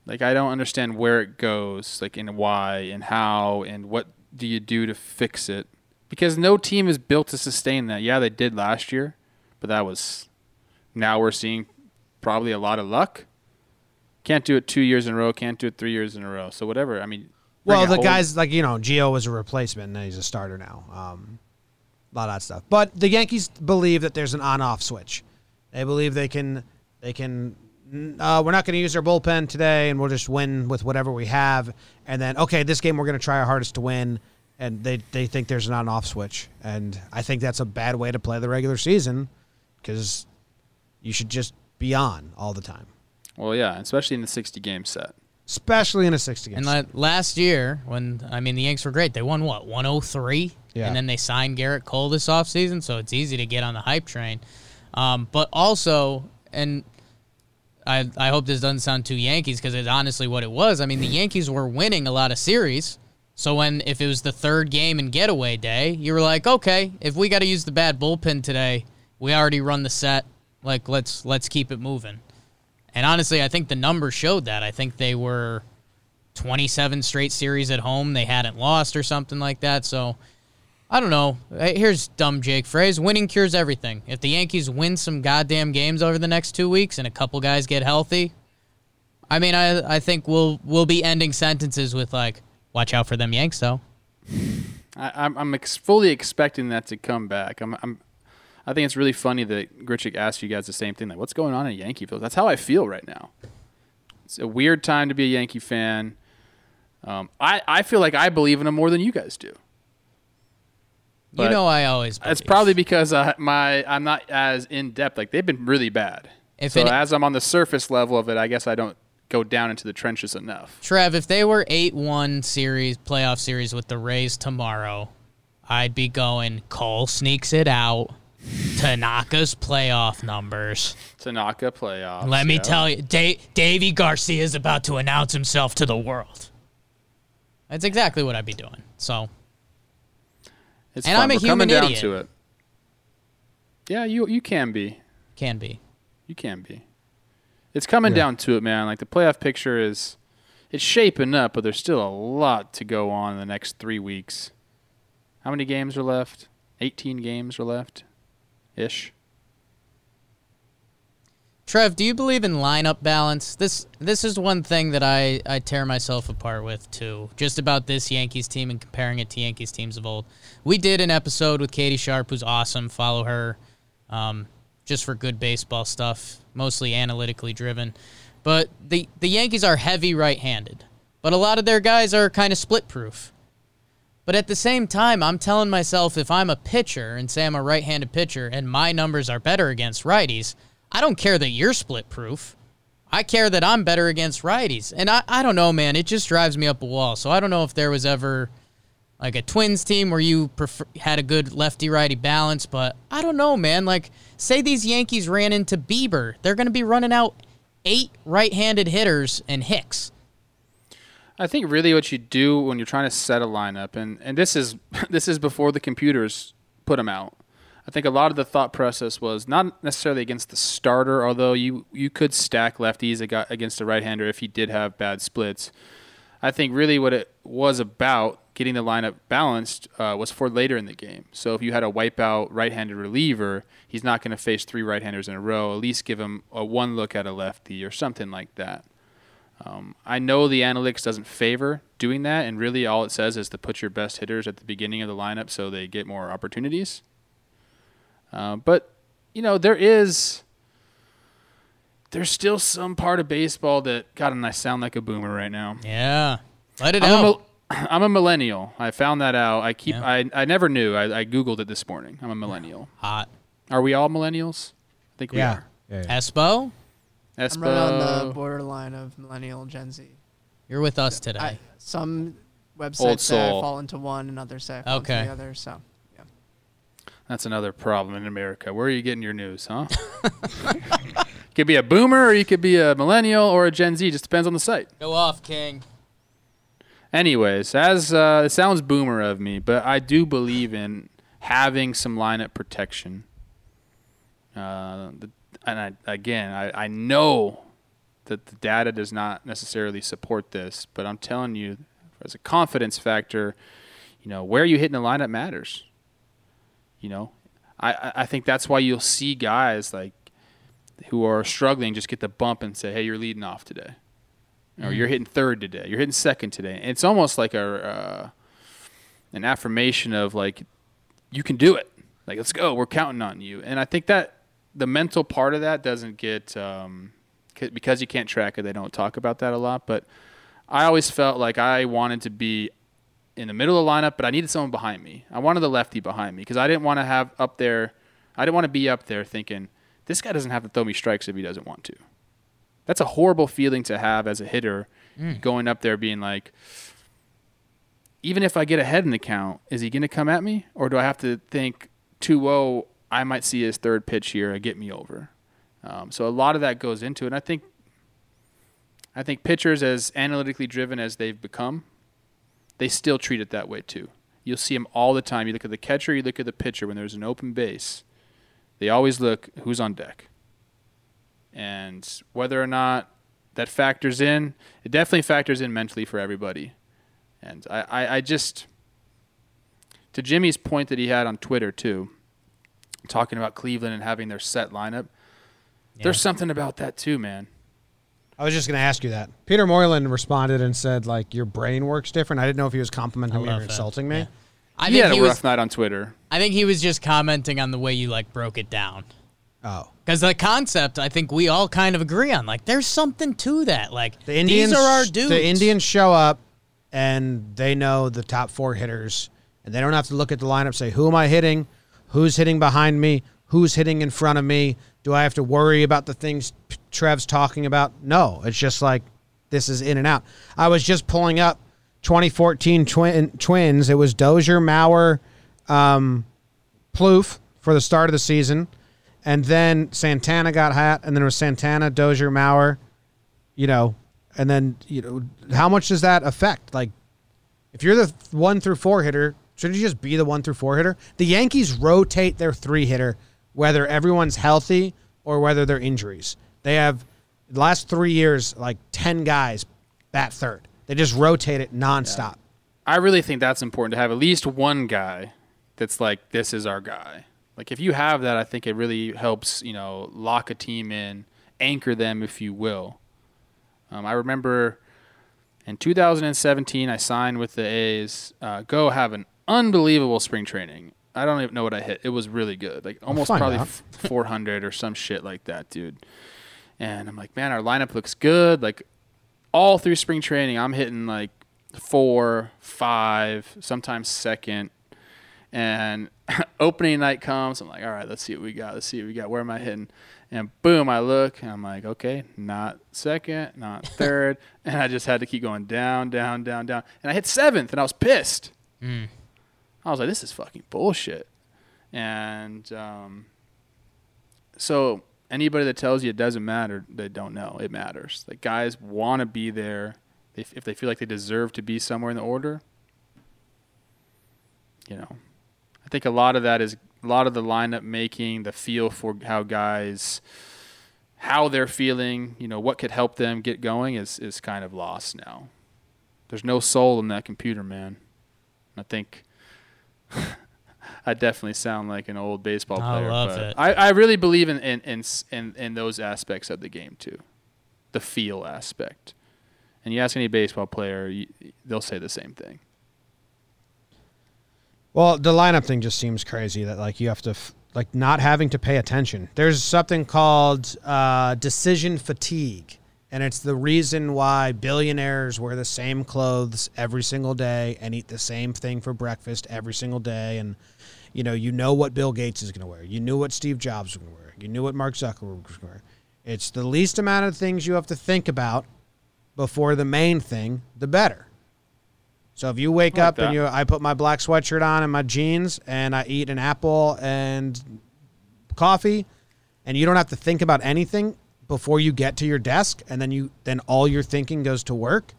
Like I don't understand where it goes, like and why and how and what do you do to fix it? Because no team is built to sustain that. Yeah, they did last year, but that was now we're seeing probably a lot of luck. Can't do it two years in a row. Can't do it three years in a row. So whatever. I mean, Well, the guys like you know, Gio was a replacement, and he's a starter now. Um, a lot of that stuff. But the Yankees believe that there's an on-off switch. They believe they can. They can. Uh, we're not going to use our bullpen today, and we'll just win with whatever we have. And then, okay, this game we're going to try our hardest to win. And they they think there's not an on-off switch, and I think that's a bad way to play the regular season, because you should just be on all the time, Well, yeah, especially in the 60 game set. especially in a 60 game. And la- last year, when I mean the Yanks were great, they won what 103, Yeah. and then they signed Gerrit Cole this offseason, so it's easy to get on the hype train. Um, but also, and I I hope this doesn't sound too Yankees because it's honestly what it was. I mean, the Yankees were winning a lot of series. So when if it was the third game and getaway day, you were like, okay, if we got to use the bad bullpen today, we already run the set. Like let's let's keep it moving. And honestly, I think the numbers showed that. I think they were 27 straight series at home they hadn't lost or something like that. So I don't know. Here's dumb Jake phrase: "Winning cures everything." If the Yankees win some goddamn games over the next two weeks and a couple guys get healthy, I mean, I I think we'll we'll be ending sentences with like, "Watch out for them Yanks," though. I, I'm, I'm ex- fully expecting that to come back. I'm, I'm, I think it's really funny that Grichuk asked you guys the same thing. Like, what's going on in Yankeeville? That's how I feel right now. It's a weird time to be a Yankee fan. Um, I, I feel like I believe in them more than you guys do. You know, I always. It's believe. probably because uh, my I'm not as in depth. Like they've been really bad. If so it- as I'm on the surface level of it, I guess I don't go down into the trenches enough. Trev, if they were eight one series playoff series with the Rays tomorrow, I'd be going. Cole sneaks it out. Tanaka's playoff numbers. Tanaka playoff. Let me yeah. tell you, da- Deivi Garcia is about to announce himself to the world. That's exactly what I'd be doing. So It's and fun. I'm a We're human coming down idiot. to it. Yeah, you you can be. can be. You can be. It's coming down to it, man. Like the playoff picture is, it's shaping up, but there's still a lot to go on in the next three weeks. How many games are left? 18 games are left, ish. Trev, do you believe in lineup balance? This this is one thing that I, I tear myself apart with too. Just about this Yankees team and comparing it to Yankees teams of old. We did an episode with Katie Sharp, who's awesome. Follow her, um, just for good baseball stuff, mostly analytically driven. But the the Yankees are heavy right-handed, but a lot of their guys are kind of split-proof. But at the same time, I'm telling myself if I'm a pitcher and say I'm a right handed pitcher and my numbers are better against righties, I don't care that you're split proof. I care that I'm better against righties. And I, I don't know, man. It just drives me up a wall. So I don't know if there was ever like a Twins team where you prefer, had a good lefty righty balance, but I don't know, man. Like, say these Yankees ran into Bieber, they're going to be running out eight right handed hitters and Hicks. I think really what you do when you're trying to set a lineup, and, and this is this is before the computers put them out. I think a lot of the thought process was not necessarily against the starter, although you you could stack lefties against a right-hander if he did have bad splits. I think really what it was about getting the lineup balanced uh, was for later in the game. So if you had a wipeout right-handed reliever, he's not going to face three right-handers in a row. At least give him a one look at a lefty or something like that. Um, I know the analytics doesn't favor doing that, and really all it says is to put your best hitters at the beginning of the lineup so they get more opportunities. Uh, but you know there is there's still some part of baseball that God, and I sound like a boomer right now. Yeah. Let it I'm a, out. mil- I'm a millennial. I found that out. I keep. Yeah. I, I never knew. I, I googled it this morning. I'm a millennial. Hot. Are we all millennials? I think we are. yeah, yeah. Espo, I'm right on the borderline of millennial and Gen Z. you're with us today. I, some websites say I fall into one, and others say I fall Okay. into the other. So yeah. That's another problem in America. Where are you getting your news, huh? could be a boomer, or you could be a millennial, or a Gen Z. Just depends on the site. Go off, King. Anyways, as uh, it sounds boomer of me, but I do believe in having some lineup protection. Uh, the, and I, again, I, I know that the data does not necessarily support this, but I'm telling you, as a confidence factor, you know, where you hit in the lineup matters. You know, I, I- think that's why you'll see guys like who are struggling just get the bump and say, "Hey, you're leading off today." or you're hitting third today, you're hitting second today. And it's almost like a uh, an affirmation of like you can do it. Like let's go, we're counting on you. And I think that the mental part of that doesn't get um, because you can't track it. They don't talk about that a lot. But I always felt like I wanted to be in the middle of the lineup, but I needed someone behind me. I wanted the lefty behind me because I didn't want to have up there. I didn't want to be up there thinking this guy doesn't have to throw me strikes if he doesn't want to. That's a horrible feeling to have as a hitter, going up there being like, even if I get ahead in the count, is he going to come at me, or do I have to think 2-0? I might see his third pitch here and get me over. Um, so a lot of that goes into it. And I think, I think pitchers, as analytically driven as they've become, they still treat it that way too. You'll see them all the time. You look at the catcher, you look at the pitcher. When there's an open base, they always look who's on deck. And whether or not that factors in, it definitely factors in mentally for everybody. And I, I, I just, to Jimmy's point that he had on Twitter too, talking about Cleveland and having their set lineup. There's something about that too, man. I was just going to ask you that. Peter Moylan responded and said, like, your brain works different. I didn't know if he was complimenting me or that. insulting me. Yeah. I he think had a rough was. night on Twitter. I think he was just commenting on the way you like broke it down. Oh. Because the concept, I think we all kind of agree on. Like, there's something to that. Like, The Indians, these are our dudes. The Indians show up and they know the top four hitters, and they don't have to look at the lineup. Say, who am I hitting? Who's hitting behind me? Who's hitting in front of me? Do I have to worry about the things Trev's talking about? No, it's just like this is in and out. I was just pulling up 2014 twin, Twins. It was Dozier, Mauer, um, Plouffe for the start of the season, and then Santana got hot, and then it was Santana, Dozier, Mauer, you know, and then you know how much does that affect? Like, if you're the one through four hitter, shouldn't you just be the one through four hitter? The Yankees rotate their three hitter whether everyone's healthy or whether they're injuries. They have the last three years like ten guys bat third. They just rotate it nonstop. I really think that's important to have at least one guy that's like, this is our guy. Like, if you have that, I think it really helps, you know, lock a team in, anchor them, if you will. Um, I remember in 2017, I signed with the A's. Uh, go have an unbelievable spring training. I don't even know what I hit. It was really good, like almost find probably out. 400 or some shit like that, dude. And I'm like, man, our lineup looks good. Like all through spring training, I'm hitting like four, five, sometimes second. And opening night comes, I'm like, all right, let's see what we got. Let's see what we got. Where am I hitting? And boom, I look, and I'm like, okay, not second, not third. and I just had to keep going down, down, down, down. And I hit seventh, and I was pissed. I was like, this is fucking bullshit. And um, so anybody that tells you it doesn't matter, they don't know. It matters. Like guys want to be there. They, if they feel like they deserve to be somewhere in the order, you know, I think a lot of that is a lot of the lineup making, the feel for how guys, how they're feeling, you know, what could help them get going is is kind of lost now. There's no soul in that computer, man. I think I definitely sound like an old baseball player. I player. love but it. I, I really believe in in, in in in those aspects of the game too, the feel aspect. And you ask any baseball player, you, they'll say the same thing. Well, the lineup thing just seems crazy that like you have to f- like not having to pay attention. There's something called uh, decision fatigue, and it's the reason why billionaires wear the same clothes every single day and eat the same thing for breakfast every single day. And you know, you know what Bill Gates is going to wear. You knew what Steve Jobs was going to wear. You knew what Mark Zuckerberg was going to wear. It's the least amount of things you have to think about before the main thing, the better. So if you wake like up and you, I put my black sweatshirt on and my jeans, and I eat an apple and coffee, and you don't have to think about anything before you get to your desk, and then you then all your thinking goes to work.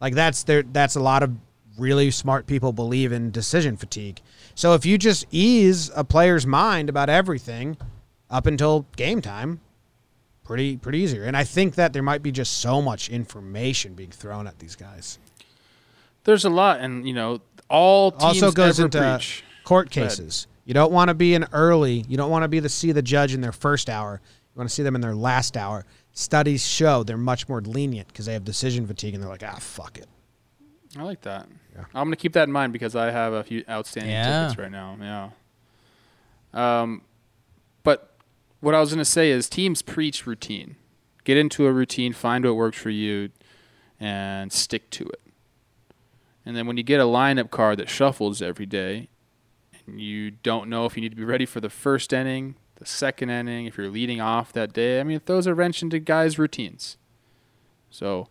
Like that's there. That's a lot of really smart people believe in decision fatigue. So if you just ease a player's mind about everything up until game time, pretty pretty easier. And I think that there might be just so much information being thrown at these guys. There's a lot, and you know, all teams also goes into preach. court cases. You don't want to be an early. You don't want to be the see the judge in their first hour. You want to see them in their last hour. Studies show they're much more lenient because they have decision fatigue and they're like, ah, fuck it. I like that. Yeah. I'm gonna keep that in mind because I have a few outstanding Yeah. tickets right now. Yeah. Um, but what I was gonna say is teams preach routine. Get into a routine, find what works for you, and stick to it. And then when you get a lineup card that shuffles every day, and you don't know if you need to be ready for the first inning, the second inning, if you're leading off that day, I mean, it throws a wrench into guys' routines. So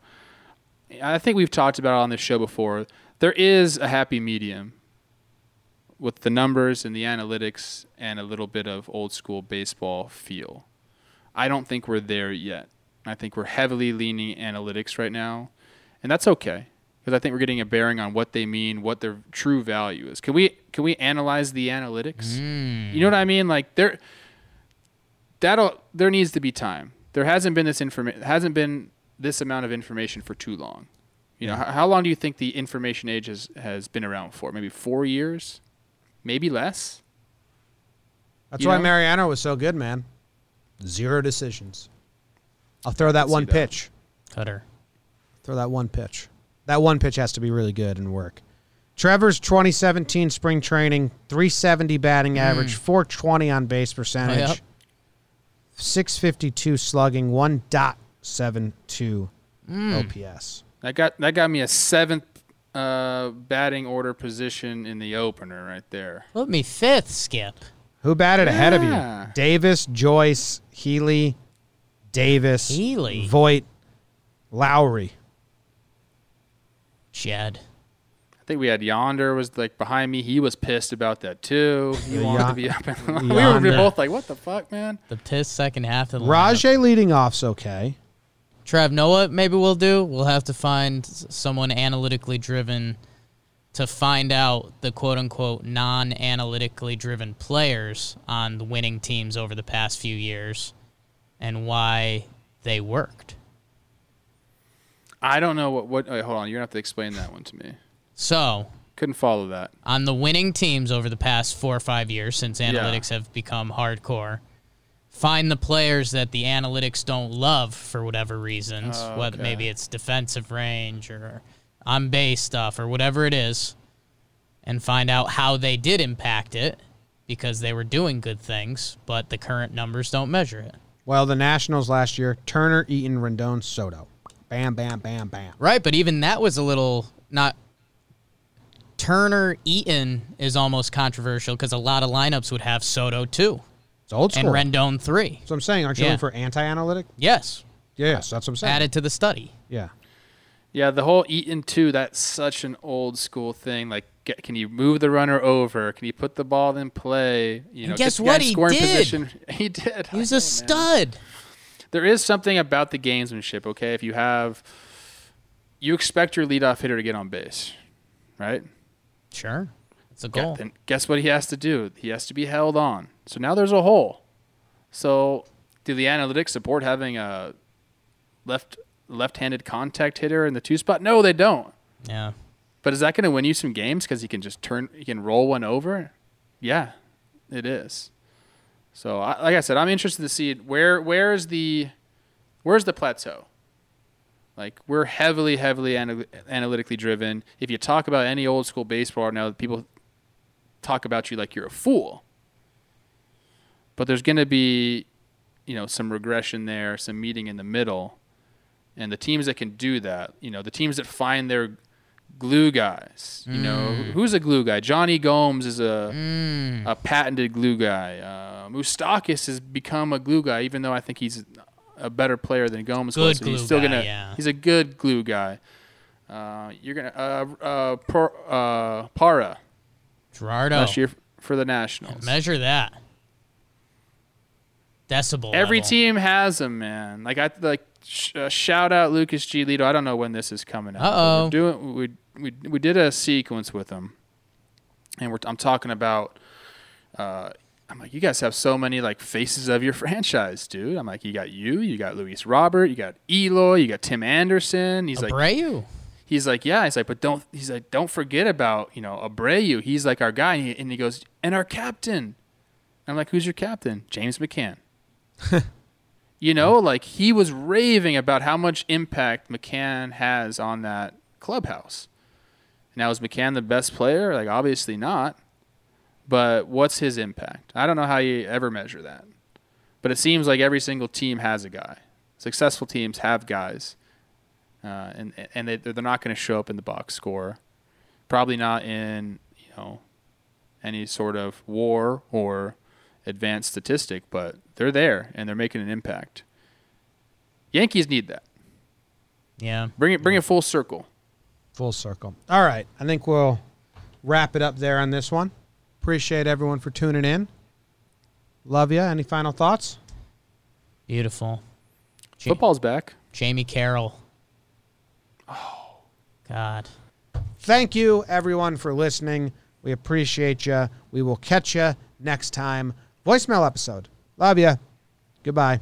I think we've talked about it on this show before. There is a happy medium with the numbers and the analytics and a little bit of old school baseball feel. I don't think we're there yet. I think we're heavily leaning analytics right now, and that's okay because I think we're getting a bearing on what they mean, what their true value is. Can we can we analyze the analytics? Mm. You know what I mean? Like there, that'll there needs to be time. There hasn't been this information hasn't been this amount of information for too long. You know, how, how long do you think the information age has, has been around for? Maybe four years. maybe less. That's You why know? Mariano was so good, man. Zero decisions. I'll throw that one that. pitch. Cutter. Throw that one pitch. That one pitch has to be really good and work. Trevor's 2017 spring training, 370 batting mm. average, 420 on base percentage, Yep. 652 slugging, 1.72 OPS. That got that got me a seventh uh, batting order position in the opener right there. Put me fifth, Skip. Who batted ahead of you? Davis, Joyce, Healy, Davis, Healy. Vogt, Lowrie. Jed. I think we had Yonder was like behind me. He was pissed about that too. He wanted Yon- to be up. And we were both like, "What the fuck, man?" The pissed second half of the lineup. Rajai leading off's okay. Trev, know what maybe we'll do? We'll have to find someone analytically driven to find out the quote unquote non analytically driven players on the winning teams over the past few years and why they worked. I don't know what. What? Wait, hold on. You're gonna have to explain that one to me. So, Couldn't follow that. on the winning teams over the past four or five years since analytics have become hardcore, find the players that the analytics don't love for whatever reasons, Oh, whether maybe it's defensive range or on base stuff or whatever it is, and find out how they did impact it because they were doing good things, but the current numbers don't measure it. Well, the Nationals last year, Turner, Eaton, Rendon, Soto. Bam, bam, bam, bam. Right, but even that was a little not. Turner Eaton is almost controversial because a lot of lineups would have Soto too It's old and. Rendon three. so I'm saying, aren't you Yeah. looking for anti-analytic? Yes, Yes, that's what I'm saying. added to the study. Yeah. Yeah, the whole Eaton too. That's such an old school thing. Like, get, can you move the runner over? Can you put the ball in play? You know, guess get the guy what? He scoring did. Position. He did. He was I a know, man. stud. There is something about the gamesmanship. Okay, if you have, you expect your leadoff hitter to get on base, right? Sure, it's a Gu- goal. Then guess what he has to do? He has to be held on. So now there's a hole. So do the analytics support having a left left-handed contact hitter in the two spot? No, they don't. Yeah, But is that going to win you some games because he can just turn, he can roll one over? Yeah, it is. So, I, like I said, I'm interested to see where where is the where's the plateau. Like we're heavily, heavily ana- analytically driven. If you talk about any old school baseball now, people talk about you like you're a fool. But there's going to be, you know, some regression there, some meeting in the middle, and the teams that can do that, you know, the teams that find their glue guys. You know, who's a glue guy? Jonny Gomes is a a patented glue guy. Uh, Moustakas has become a glue guy, even though I think he's a better player than Gomes Good was. So he's still guy, gonna. yeah. He's a good glue guy. Uh, you're gonna uh, uh, uh, Parra Gerardo. last year for the Nationals. Measure that. Decibel. Every level. team has him, man. Like I like sh- uh, shout out Lucas Giolito. I don't know when this is coming out. Uh-oh. We're doing we we we did a sequence with him, and we're I'm talking about. Uh, I'm like, you guys have so many like faces of your franchise, dude. I'm like, you got you, you got Luis Robert, you got Eloy, you got Tim Anderson. He's like, Abreu. he's like, yeah. He's like, but don't. He's like, don't forget about you know Abreu. He's like our guy, and he, and he goes, and our captain. I'm like, who's your captain? James McCann. you know, like he was raving about how much impact McCann has on that clubhouse. Now is McCann the best player? Like obviously not. But what's his impact? I don't know how you ever measure that. But it seems like every single team has a guy. Successful teams have guys uh, and and they they're not going to show up in the box score, probably not in you know any sort of war or advanced statistic, but they're there and they're making an impact. Yankees need that. Yeah. Bring it bring it full circle. Full circle. All right. I think we'll wrap it up there on this one. Appreciate everyone for tuning in. Love you. Any final thoughts? Beautiful. Ja- Football's back. Jamie Carroll. Oh. God. Thank you, everyone, for listening. We appreciate you. We will catch you next time. Voicemail episode. Love you. Goodbye.